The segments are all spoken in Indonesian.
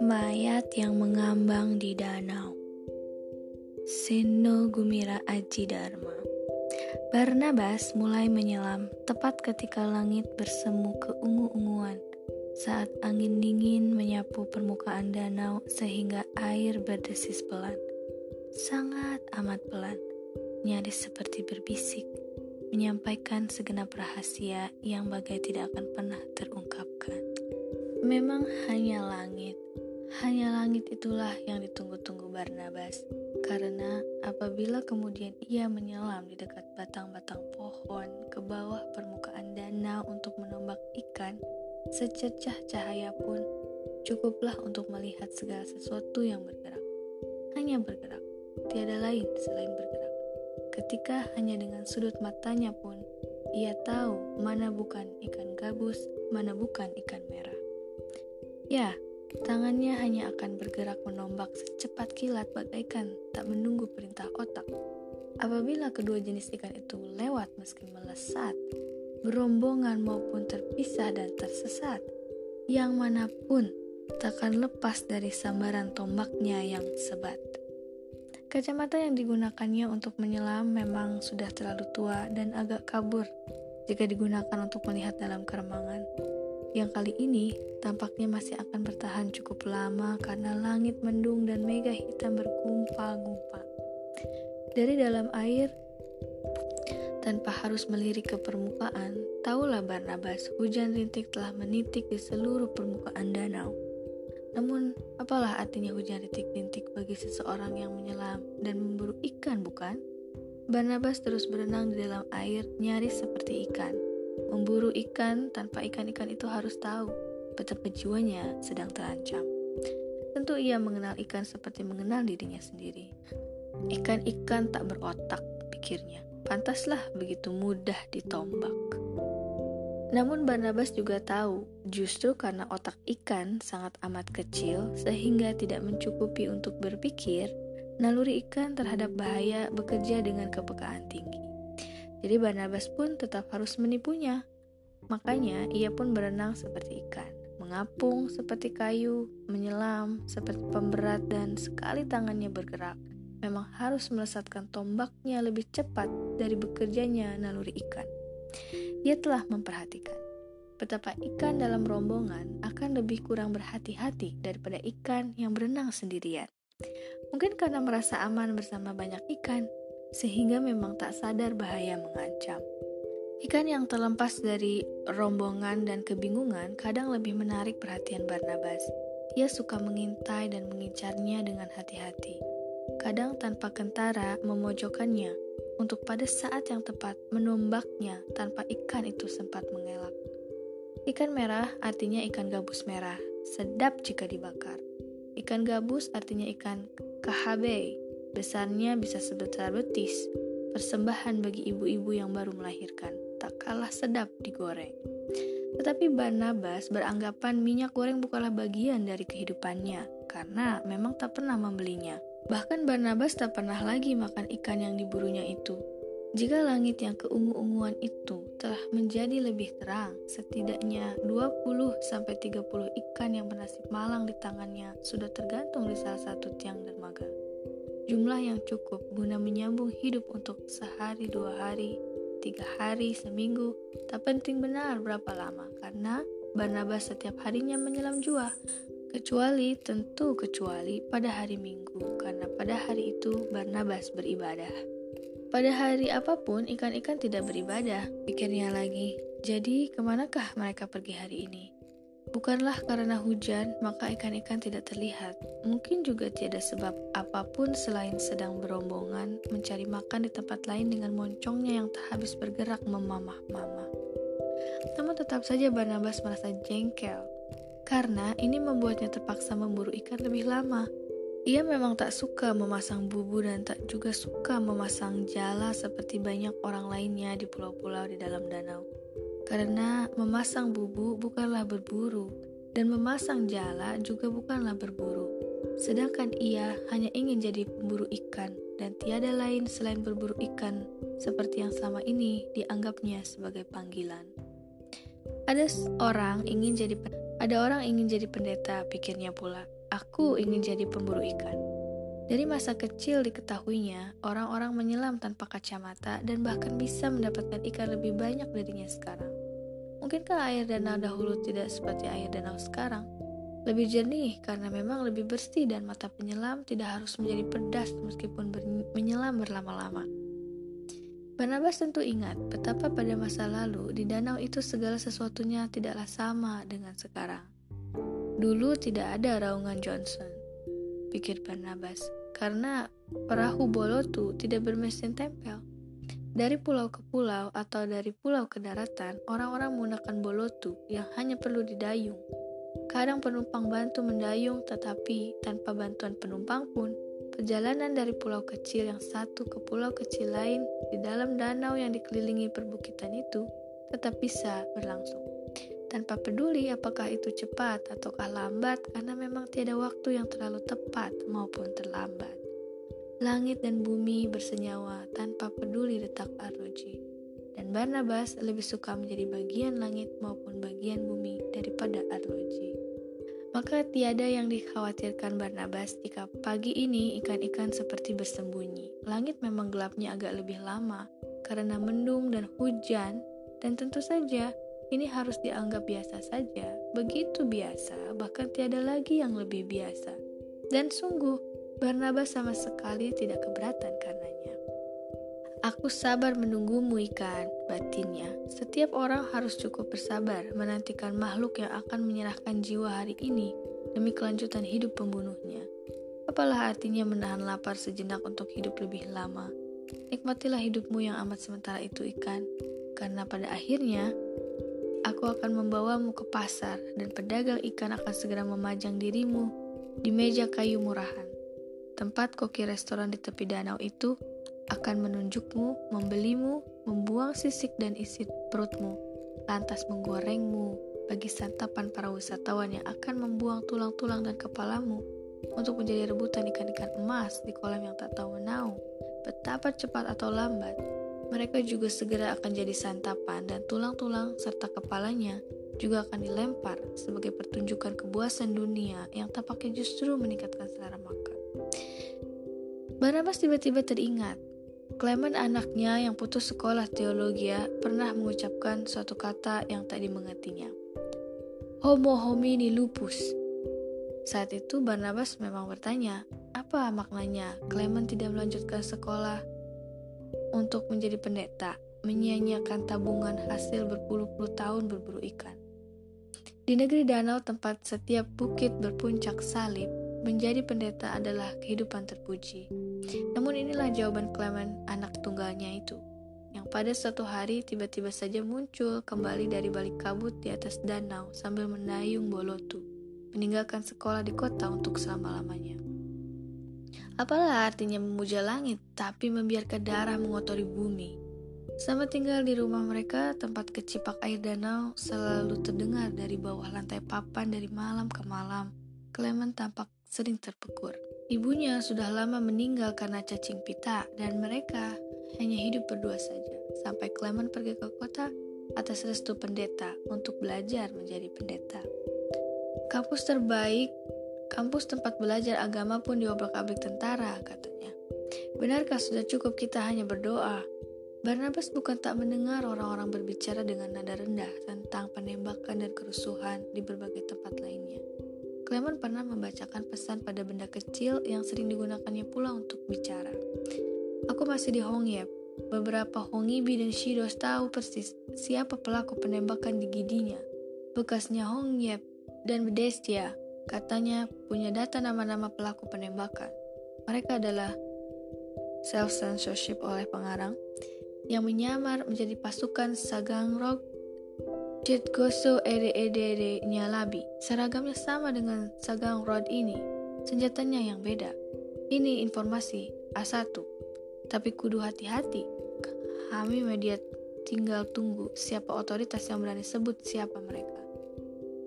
Mayat yang mengambang di danau. Sino Gumira Aji Dharma. Barnabas mulai menyelam tepat ketika langit bersemu keungu-unguan saat angin dingin menyapu permukaan danau sehingga air berdesis pelan. Sangat amat pelan, nyaris seperti berbisik menyampaikan segenap rahasia yang bagai tidak akan pernah terungkapkan. Memang hanya langit, hanya langit itulah yang ditunggu-tunggu Barnabas, karena apabila kemudian ia menyelam di dekat batang-batang pohon ke bawah permukaan danau untuk menombak ikan, secercah cahaya pun cukuplah untuk melihat segala sesuatu yang bergerak. Hanya bergerak, tiada lain selain bergerak ketika hanya dengan sudut matanya pun ia tahu mana bukan ikan gabus, mana bukan ikan merah. Ya, tangannya hanya akan bergerak menombak secepat kilat bagaikan tak menunggu perintah otak. Apabila kedua jenis ikan itu lewat meski melesat, berombongan maupun terpisah dan tersesat, yang mana pun takkan lepas dari sambaran tombaknya yang sebat. Kacamata yang digunakannya untuk menyelam memang sudah terlalu tua dan agak kabur jika digunakan untuk melihat dalam keremangan. Yang kali ini tampaknya masih akan bertahan cukup lama karena langit mendung dan mega hitam bergumpal-gumpal. Dari dalam air, tanpa harus melirik ke permukaan, tahulah Barnabas hujan rintik telah menitik di seluruh permukaan danau. Namun, apalah artinya hujan rintik-rintik bagi seseorang yang menyelam dan memburu ikan, bukan? Barnabas terus berenang di dalam air, nyaris seperti ikan. Memburu ikan tanpa ikan-ikan itu harus tahu betapa jiwanya sedang terancam. Tentu ia mengenal ikan seperti mengenal dirinya sendiri. Ikan-ikan tak berotak, pikirnya. Pantaslah begitu mudah ditombak. Namun Barnabas juga tahu, justru karena otak ikan sangat amat kecil sehingga tidak mencukupi untuk berpikir, naluri ikan terhadap bahaya bekerja dengan kepekaan tinggi. Jadi Barnabas pun tetap harus menipunya. Makanya ia pun berenang seperti ikan, mengapung seperti kayu, menyelam seperti pemberat dan sekali tangannya bergerak, memang harus melesatkan tombaknya lebih cepat dari bekerjanya naluri ikan. Ia telah memperhatikan betapa ikan dalam rombongan akan lebih kurang berhati-hati daripada ikan yang berenang sendirian. Mungkin karena merasa aman bersama banyak ikan, sehingga memang tak sadar bahaya mengancam. Ikan yang terlepas dari rombongan dan kebingungan kadang lebih menarik perhatian Barnabas. Ia suka mengintai dan mengincarnya dengan hati-hati. Kadang tanpa kentara memojokkannya untuk pada saat yang tepat menombaknya tanpa ikan itu sempat mengelak. Ikan merah artinya ikan gabus merah, sedap jika dibakar. Ikan gabus artinya ikan KHB, besarnya bisa sebesar betis, persembahan bagi ibu-ibu yang baru melahirkan, tak kalah sedap digoreng. Tetapi Barnabas beranggapan minyak goreng bukanlah bagian dari kehidupannya, karena memang tak pernah membelinya. Bahkan Barnabas tak pernah lagi makan ikan yang diburunya itu. Jika langit yang keungu-unguan itu telah menjadi lebih terang, setidaknya 20-30 ikan yang bernasib malang di tangannya sudah tergantung di salah satu tiang dermaga. Jumlah yang cukup guna menyambung hidup untuk sehari, dua hari, tiga hari, seminggu, tak penting benar berapa lama, karena Barnabas setiap harinya menyelam jua, Kecuali, tentu kecuali pada hari Minggu, karena pada hari itu Barnabas beribadah. Pada hari apa pun, ikan-ikan tidak beribadah, pikirnya lagi. Jadi, ke manakah mereka pergi hari ini? Bukanlah karena hujan, maka ikan-ikan tidak terlihat. Mungkin juga tiada sebab apa pun selain sedang berombongan mencari makan di tempat lain dengan moncongnya yang tak habis bergerak memamah-mamah. Namun tetap saja Barnabas merasa jengkel karena ini membuatnya terpaksa memburu ikan lebih lama. Ia memang tak suka memasang bubu dan tak juga suka memasang jala seperti banyak orang lainnya di pulau-pulau di dalam danau. Karena memasang bubu bukanlah berburu, dan memasang jala juga bukanlah berburu. Sedangkan ia hanya ingin jadi pemburu ikan, dan tiada lain selain berburu ikan, seperti yang selama ini dianggapnya sebagai panggilan. Ada orang ingin jadi ada orang ingin jadi pendeta, pikirnya pula. Aku ingin jadi pemburu ikan. Dari masa kecil diketahuinya, orang-orang menyelam tanpa kacamata dan bahkan bisa mendapatkan ikan lebih banyak darinya sekarang. Mungkinkah air danau dahulu tidak seperti air danau sekarang? Lebih jernih karena memang lebih bersih dan mata penyelam tidak harus menjadi pedas meskipun menyelam berlama-lama. Barnabas tentu ingat betapa pada masa lalu di danau itu segala sesuatunya tidaklah sama dengan sekarang. Dulu tidak ada raungan Johnson, pikir Barnabas, karena perahu Bolotu tidak bermesin tempel. Dari pulau ke pulau atau dari pulau ke daratan, orang-orang menggunakan bolotu yang hanya perlu didayung. Kadang penumpang bantu mendayung, tetapi tanpa bantuan penumpang pun, perjalanan dari pulau kecil yang satu ke pulau kecil lain di dalam danau yang dikelilingi perbukitan itu tetap bisa berlangsung tanpa peduli apakah itu cepat ataukah lambat karena memang tiada waktu yang terlalu tepat maupun terlambat. Langit dan bumi bersenyawa tanpa peduli detak arloji. Dan Barnabas lebih suka menjadi bagian langit maupun bagian bumi daripada arloji. Maka tiada yang dikhawatirkan Barnabas jika pagi ini ikan-ikan seperti bersembunyi. Langit memang gelapnya agak lebih lama karena mendung dan hujan dan tentu saja ini harus dianggap biasa saja, begitu biasa, bahkan tiada lagi yang lebih biasa. Dan sungguh, Barnabas sama sekali tidak keberatan karenanya. Aku sabar menunggumu ikan, batinnya. Setiap orang harus cukup bersabar menantikan makhluk yang akan menyerahkan jiwa hari ini demi kelanjutan hidup pembunuhnya. Apalah artinya menahan lapar sejenak untuk hidup lebih lama? Nikmatilah hidupmu yang amat sementara itu ikan, karena pada akhirnya Aku akan membawamu ke pasar, dan pedagang ikan akan segera memajang dirimu di meja kayu murahan. Tempat koki restoran di tepi danau itu akan menunjukmu, membelimu, membuang sisik dan isi perutmu, lantas menggorengmu bagi santapan para wisatawan yang akan membuang tulang-tulang dan kepalamu untuk menjadi rebutan ikan-ikan emas di kolam yang tak tahu menau. Betapa cepat atau lambat, mereka juga segera akan jadi santapan dan tulang-tulang serta kepalanya juga akan dilempar sebagai pertunjukan kebuasan dunia yang tampaknya justru meningkatkan selera makan. Barnabas tiba-tiba teringat, Clement anaknya yang putus sekolah teologi pernah mengucapkan suatu kata yang tak dimengertinya. Homo homini lupus. Saat itu Barnabas memang bertanya, apa maknanya Clement tidak melanjutkan sekolah untuk menjadi pendeta, menyia-nyiakan tabungan hasil berpuluh-puluh tahun berburu ikan. Di negeri danau tempat setiap bukit berpuncak salib, menjadi pendeta adalah kehidupan terpuji. Namun inilah jawaban Clement anak tunggalnya itu, yang pada suatu hari tiba-tiba saja muncul kembali dari balik kabut di atas danau sambil mendayung bolotu, meninggalkan sekolah di kota untuk selama-lamanya. Apalah artinya memuja langit, tapi membiarkan darah mengotori bumi. Sama tinggal di rumah mereka, tempat kecipak air danau selalu terdengar dari bawah lantai papan dari malam ke malam. Clement tampak sering terpekur. Ibunya sudah lama meninggal karena cacing pita, dan mereka hanya hidup berdua saja. Sampai Clement pergi ke kota atas restu pendeta untuk belajar menjadi pendeta. Kampus terbaik Kampus tempat belajar agama pun diobrak-abrik tentara, katanya. Benarkah sudah cukup kita hanya berdoa? Barnabas bukan tak mendengar orang-orang berbicara dengan nada rendah tentang penembakan dan kerusuhan di berbagai tempat lainnya. Clement pernah membacakan pesan pada benda kecil yang sering digunakannya pula untuk bicara. Aku masih di Hongyep. Beberapa Hongibi dan Shidos tahu persis siapa pelaku penembakan di Gidinya. Bekasnya Hongyep dan Bedestia Katanya punya data nama-nama pelaku penembakan. Mereka adalah self-censorship oleh pengarang yang menyamar menjadi pasukan Sagangrog Jetgoso Ede Ede Nyalabi. Seragamnya sama dengan Sagangrod ini, senjatanya yang beda. Ini informasi A1, tapi kudu hati-hati. Kami media tinggal tunggu siapa otoritas yang berani sebut siapa mereka.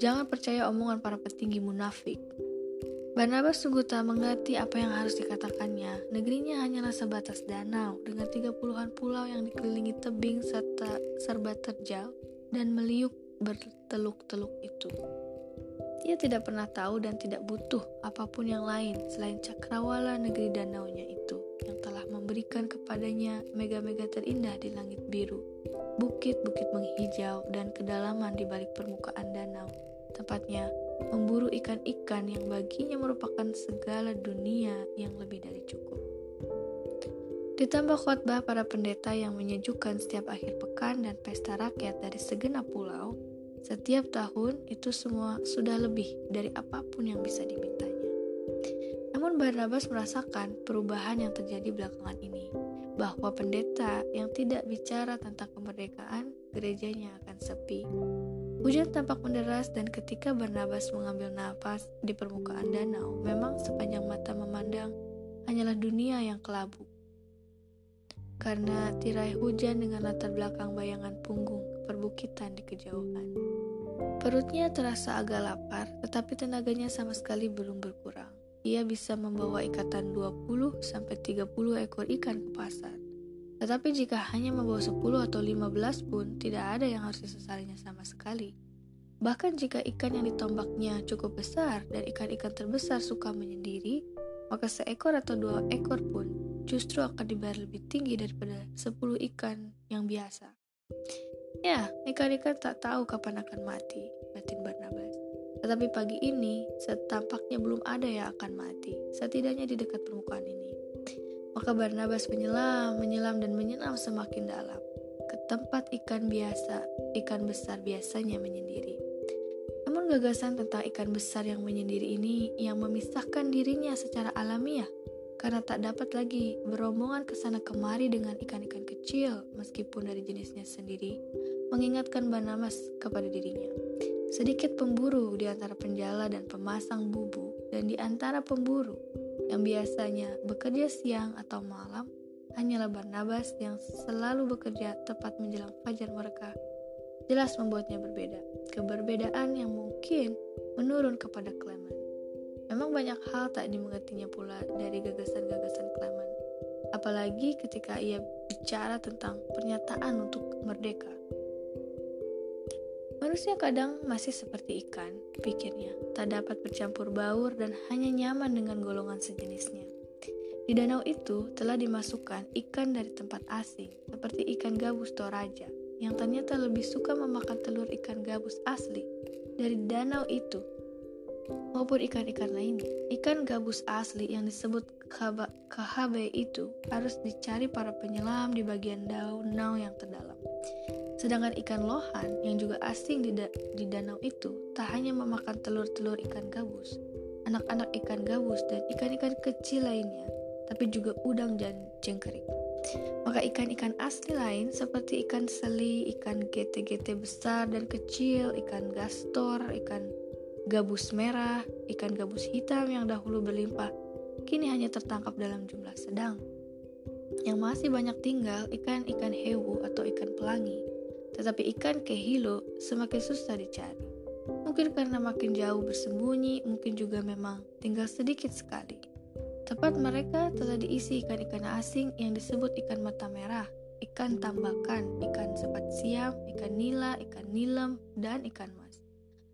Jangan percaya omongan para petinggi munafik. Barnabas sungguh tak mengerti apa yang harus dikatakannya. Negerinya hanyalah sebatas danau dengan tiga puluhan pulau yang dikelilingi tebing serta serba terjal dan meliuk berteluk-teluk itu. Ia tidak pernah tahu dan tidak butuh apa pun yang lain selain cakrawala negeri danaunya itu yang telah memberikan kepadanya mega-mega terindah di langit biru, bukit-bukit menghijau, dan kedalaman di balik permukaan danau. Tepatnya, memburu ikan-ikan yang baginya merupakan segala dunia yang lebih dari cukup. Ditambah khotbah para pendeta yang menyejukkan setiap akhir pekan dan pesta rakyat dari segenap pulau, setiap tahun itu semua sudah lebih dari apa pun yang bisa dimintanya. Namun Barnabas merasakan perubahan yang terjadi belakangan ini, bahwa pendeta yang tidak bicara tentang kemerdekaan, gerejanya akan sepi. Hujan tampak menderas dan ketika Barnabas mengambil nafas di permukaan danau, memang sepanjang mata memandang hanyalah dunia yang kelabu. Karena tirai hujan dengan latar belakang bayangan punggung perbukitan di kejauhan. Perutnya terasa agak lapar, tetapi tenaganya sama sekali belum berkurang. Ia bisa membawa ikatan 20 sampai 30 ekor ikan ke pasar. Tetapi jika hanya membawa 10 atau 15 pun, tidak ada yang harus disesalinya sama sekali. Bahkan jika ikan yang ditombaknya cukup besar dan ikan-ikan terbesar suka menyendiri, maka seekor atau dua ekor pun justru akan dibayar lebih tinggi daripada 10 ikan yang biasa. Ya, ikan-ikan tak tahu kapan akan mati, batin Barnabas. Tetapi pagi ini, setampaknya belum ada yang akan mati, setidaknya di dekat permukaan ini. Maka Barnabas menyelam, menyelam dan menyelam semakin dalam, ke tempat ikan biasa, ikan besar biasanya menyendiri. Namun gagasan tentang ikan besar yang menyendiri ini yang memisahkan dirinya secara alamiah karena tak dapat lagi berombongan ke sana kemari dengan ikan-ikan kecil meskipun dari jenisnya sendiri, mengingatkan Banamas kepada dirinya. Sedikit pemburu di antara penjala dan pemasang bubu dan di antara pemburu yang biasanya bekerja siang atau malam hanyalah Barnabas yang selalu bekerja tepat menjelang fajar mereka jelas membuatnya berbeda. Keberbedaan yang mungkin menurun kepada Clement. Memang banyak hal tak dimengertinya pula dari gagasan-gagasan Clement. Apalagi ketika ia bicara tentang pernyataan untuk merdeka. Manusia kadang masih seperti ikan, pikirnya, tak dapat bercampur baur dan hanya nyaman dengan golongan sejenisnya. Di danau itu telah dimasukkan ikan dari tempat asing, seperti ikan gabus toraja, yang ternyata lebih suka memakan telur ikan gabus asli dari danau itu maupun ikan-ikan lainnya. Ikan gabus asli yang disebut KHB itu harus dicari para penyelam di bagian danau yang terdalam. Sedangkan ikan lohan yang juga asing di, da di danau itu tak hanya memakan telur-telur ikan gabus, anak-anak ikan gabus dan ikan-ikan kecil lainnya, tapi juga udang dan jengkerik. Maka ikan-ikan asli lain seperti ikan seli, ikan gete-gete besar dan kecil, ikan gastor, ikan gabus merah, ikan gabus hitam yang dahulu berlimpah, kini hanya tertangkap dalam jumlah sedang. Yang masih banyak tinggal ikan-ikan hewu atau ikan pelangi, tetapi ikan kehilo semakin susah dicari. Mungkin karena makin jauh bersembunyi, mungkin juga memang tinggal sedikit sekali. Tepat mereka telah diisi ikan-ikan asing yang disebut ikan mata merah, ikan tambakan, ikan sepat siam, ikan nila, ikan nilam, dan ikan mas.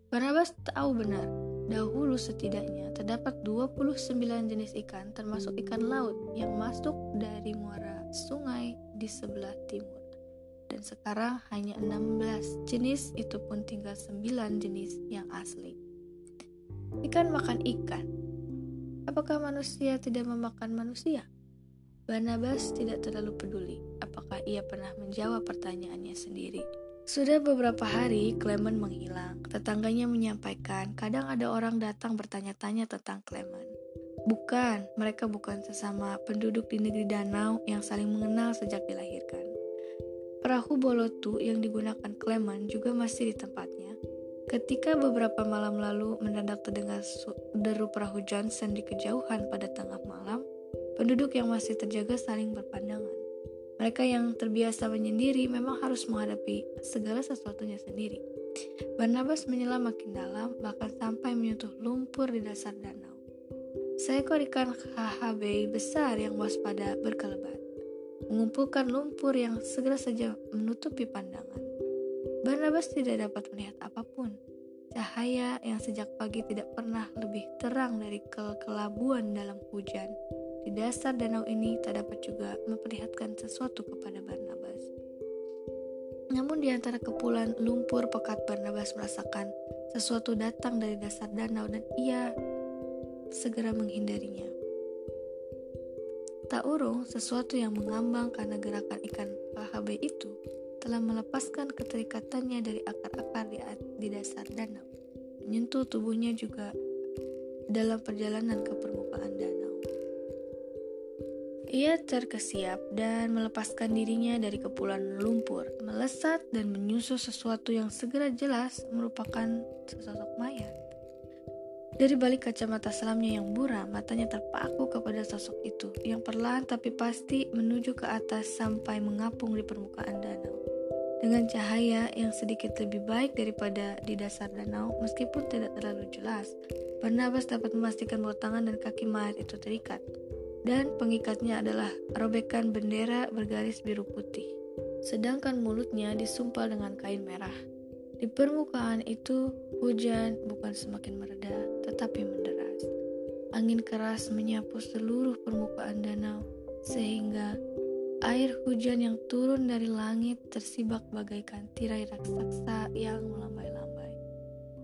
Barnabas tahu benar, dahulu setidaknya terdapat 29 jenis ikan termasuk ikan laut yang masuk dari muara sungai di sebelah timur. Dan sekarang hanya 16 jenis itu pun tinggal 9 jenis yang asli. Ikan makan ikan. Apakah manusia tidak memakan manusia? Barnabas tidak terlalu peduli apakah ia pernah menjawab pertanyaannya sendiri. Sudah beberapa hari Clement menghilang. Tetangganya menyampaikan, kadang ada orang datang bertanya-tanya tentang Clement. Bukan, mereka bukan sesama penduduk di negeri danau yang saling mengenal sejak dilahirkan. Perahu bolotu yang digunakan Clement juga masih di tempatnya. Ketika beberapa malam lalu mendadak terdengar deru perahu Johnson di kejauhan pada tengah malam, penduduk yang masih terjaga saling berpandangan. Mereka yang terbiasa menyendiri memang harus menghadapi segala sesuatunya sendiri. Barnabas menyelam makin dalam, bahkan sampai menyentuh lumpur di dasar danau. Seekor ikan KHB besar yang waspada berkelebat, mengumpulkan lumpur yang segera saja menutupi pandangan. Barnabas tidak dapat melihat apa pun. Cahaya yang sejak pagi tidak pernah lebih terang dari kekelabuan dalam hujan. Di dasar danau ini tak dapat juga memperlihatkan sesuatu kepada Barnabas. Namun di antara kepulan lumpur pekat Barnabas merasakan sesuatu datang dari dasar danau dan ia segera menghindarinya. Tak urung, sesuatu yang mengambang karena gerakan ikan PHB itu telah melepaskan keterikatannya dari akar-akar di, di dasar danau, menyentuh tubuhnya juga dalam perjalanan ke permukaan danau. Ia terkesiap dan melepaskan dirinya dari kepulan lumpur, melesat dan menyusul sesuatu yang segera jelas merupakan sesosok mayat. Dari balik kacamata selamnya yang buram, matanya terpaku kepada sosok itu yang perlahan tapi pasti menuju ke atas sampai mengapung di permukaan danau. Dengan cahaya yang sedikit lebih baik daripada di dasar danau, meskipun tidak terlalu jelas, Barnabas dapat memastikan bahwa tangan dan kaki mayat itu terikat. Dan pengikatnya adalah robekan bendera bergaris biru putih. Sedangkan mulutnya disumpal dengan kain merah. Di permukaan itu, hujan bukan semakin mereda, tetapi menderas. Angin keras menyapu seluruh permukaan danau, sehingga air hujan yang turun dari langit tersibak bagaikan tirai raksasa yang melambai-lambai.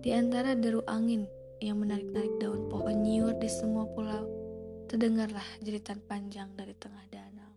Di antara deru angin yang menarik-narik daun pohon nyiur di semua pulau, Terdengarlah jeritan panjang dari tengah danau.